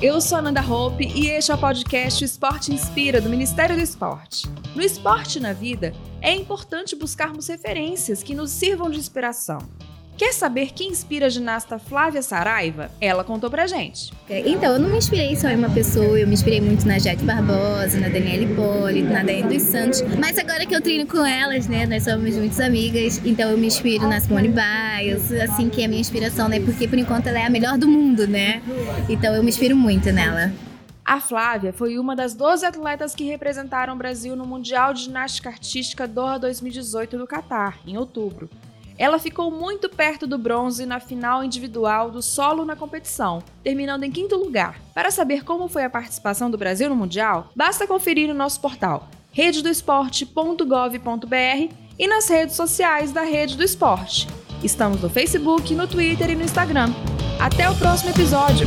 eu sou a Nanda Hope e este é o podcast Esporte Inspira do Ministério do Esporte. No esporte na vida, é importante buscarmos referências que nos sirvam de inspiração. Quer saber quem inspira a ginasta Flávia Saraiva? Ela contou pra gente. Então, eu não me inspirei só em uma pessoa, eu me inspirei muito na Jaque Barbosa, na Daniela Hipólito, na Daiane dos Santos. Mas agora que eu treino com elas, né, nós somos muitas amigas, então eu me inspiro na Simone Biles, assim, que é a minha inspiração, né, porque por enquanto ela é a melhor do mundo, né? Então eu me inspiro muito nela. A Flávia foi uma das 12 atletas que representaram o Brasil no Mundial de Ginástica Artística Doha 2018 do Catar, em outubro. Ela ficou muito perto do bronze na final individual do solo na competição, terminando em quinto lugar. Para saber como foi a participação do Brasil no Mundial, basta conferir no nosso portal rededoesporte.gov.br e nas redes sociais da Rede do Esporte. Estamos no Facebook, no Twitter e no Instagram. Até o próximo episódio!